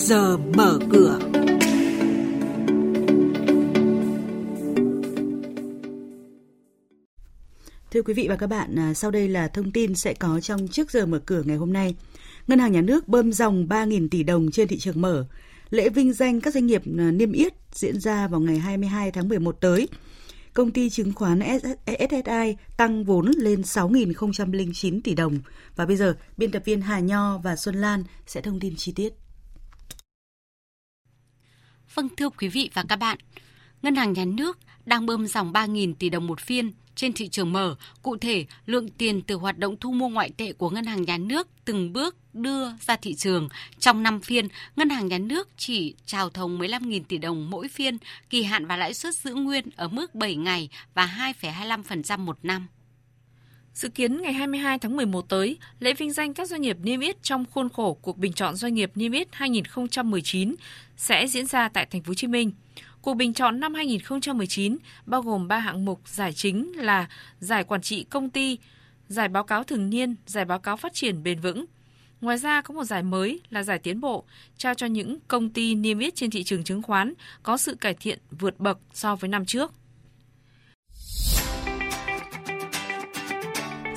giờ mở cửa. Thưa quý vị và các bạn, à, sau đây là thông tin sẽ có trong trước giờ mở cửa ngày hôm nay. Ngân hàng Nhà nước bơm dòng 3.000 tỷ đồng trên thị trường mở. Lễ vinh danh các doanh nghiệp à, niêm yết diễn ra vào ngày 22 tháng 11 tới. Công ty chứng khoán SSI tăng vốn lên 6.009 tỷ đồng. Và bây giờ, biên tập viên Hà Nho và Xuân Lan sẽ thông tin chi tiết. Vâng thưa quý vị và các bạn, Ngân hàng Nhà nước đang bơm dòng 3.000 tỷ đồng một phiên trên thị trường mở. Cụ thể, lượng tiền từ hoạt động thu mua ngoại tệ của Ngân hàng Nhà nước từng bước đưa ra thị trường. Trong 5 phiên, Ngân hàng Nhà nước chỉ trào thầu 15.000 tỷ đồng mỗi phiên, kỳ hạn và lãi suất giữ nguyên ở mức 7 ngày và 2,25% một năm. Dự kiến ngày 22 tháng 11 tới, lễ vinh danh các doanh nghiệp niêm yết trong khuôn khổ cuộc bình chọn doanh nghiệp niêm yết 2019 sẽ diễn ra tại thành phố Hồ Chí Minh. Cuộc bình chọn năm 2019 bao gồm 3 hạng mục giải chính là giải quản trị công ty, giải báo cáo thường niên, giải báo cáo phát triển bền vững. Ngoài ra có một giải mới là giải tiến bộ, trao cho những công ty niêm yết trên thị trường chứng khoán có sự cải thiện vượt bậc so với năm trước.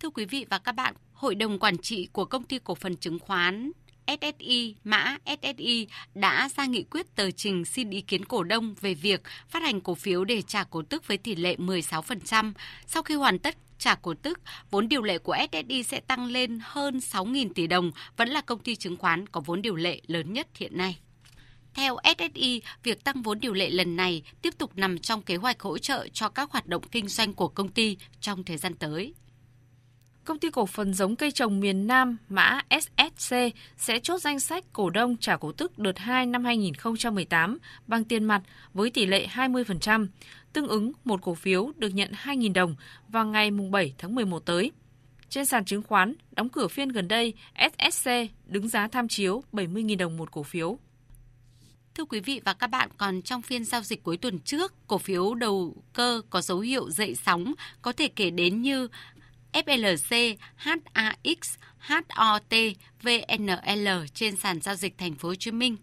Thưa quý vị và các bạn, Hội đồng Quản trị của Công ty Cổ phần Chứng khoán SSI, mã SSI đã ra nghị quyết tờ trình xin ý kiến cổ đông về việc phát hành cổ phiếu để trả cổ tức với tỷ lệ 16%. Sau khi hoàn tất trả cổ tức, vốn điều lệ của SSI sẽ tăng lên hơn 6.000 tỷ đồng, vẫn là công ty chứng khoán có vốn điều lệ lớn nhất hiện nay. Theo SSI, việc tăng vốn điều lệ lần này tiếp tục nằm trong kế hoạch hỗ trợ cho các hoạt động kinh doanh của công ty trong thời gian tới. Công ty cổ phần giống cây trồng miền Nam mã SSC sẽ chốt danh sách cổ đông trả cổ tức đợt 2 năm 2018 bằng tiền mặt với tỷ lệ 20%, tương ứng một cổ phiếu được nhận 2.000 đồng vào ngày 7 tháng 11 tới. Trên sàn chứng khoán, đóng cửa phiên gần đây, SSC đứng giá tham chiếu 70.000 đồng một cổ phiếu. Thưa quý vị và các bạn, còn trong phiên giao dịch cuối tuần trước, cổ phiếu đầu cơ có dấu hiệu dậy sóng có thể kể đến như FLC, HAX, HOT, VNL trên sàn giao dịch thành phố Hồ Chí Minh.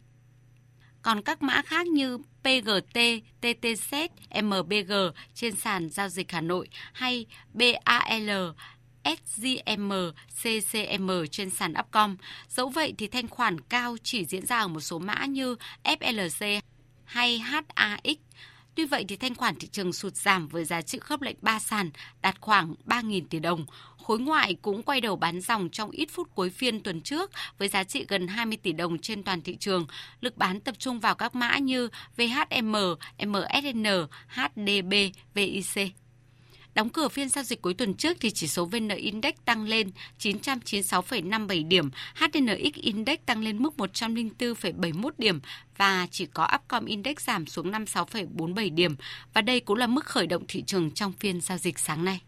Còn các mã khác như PGT, TTZ, MBG trên sàn giao dịch Hà Nội hay BAL, SGM, CCM trên sàn Upcom. Dẫu vậy thì thanh khoản cao chỉ diễn ra ở một số mã như FLC hay HAX Tuy vậy thì thanh khoản thị trường sụt giảm với giá trị khớp lệnh 3 sàn đạt khoảng 3.000 tỷ đồng. Khối ngoại cũng quay đầu bán dòng trong ít phút cuối phiên tuần trước với giá trị gần 20 tỷ đồng trên toàn thị trường. Lực bán tập trung vào các mã như VHM, MSN, HDB, VIC. Đóng cửa phiên giao dịch cuối tuần trước thì chỉ số VN Index tăng lên 996,57 điểm, HNX Index tăng lên mức 104,71 điểm và chỉ có Upcom Index giảm xuống 56,47 điểm và đây cũng là mức khởi động thị trường trong phiên giao dịch sáng nay.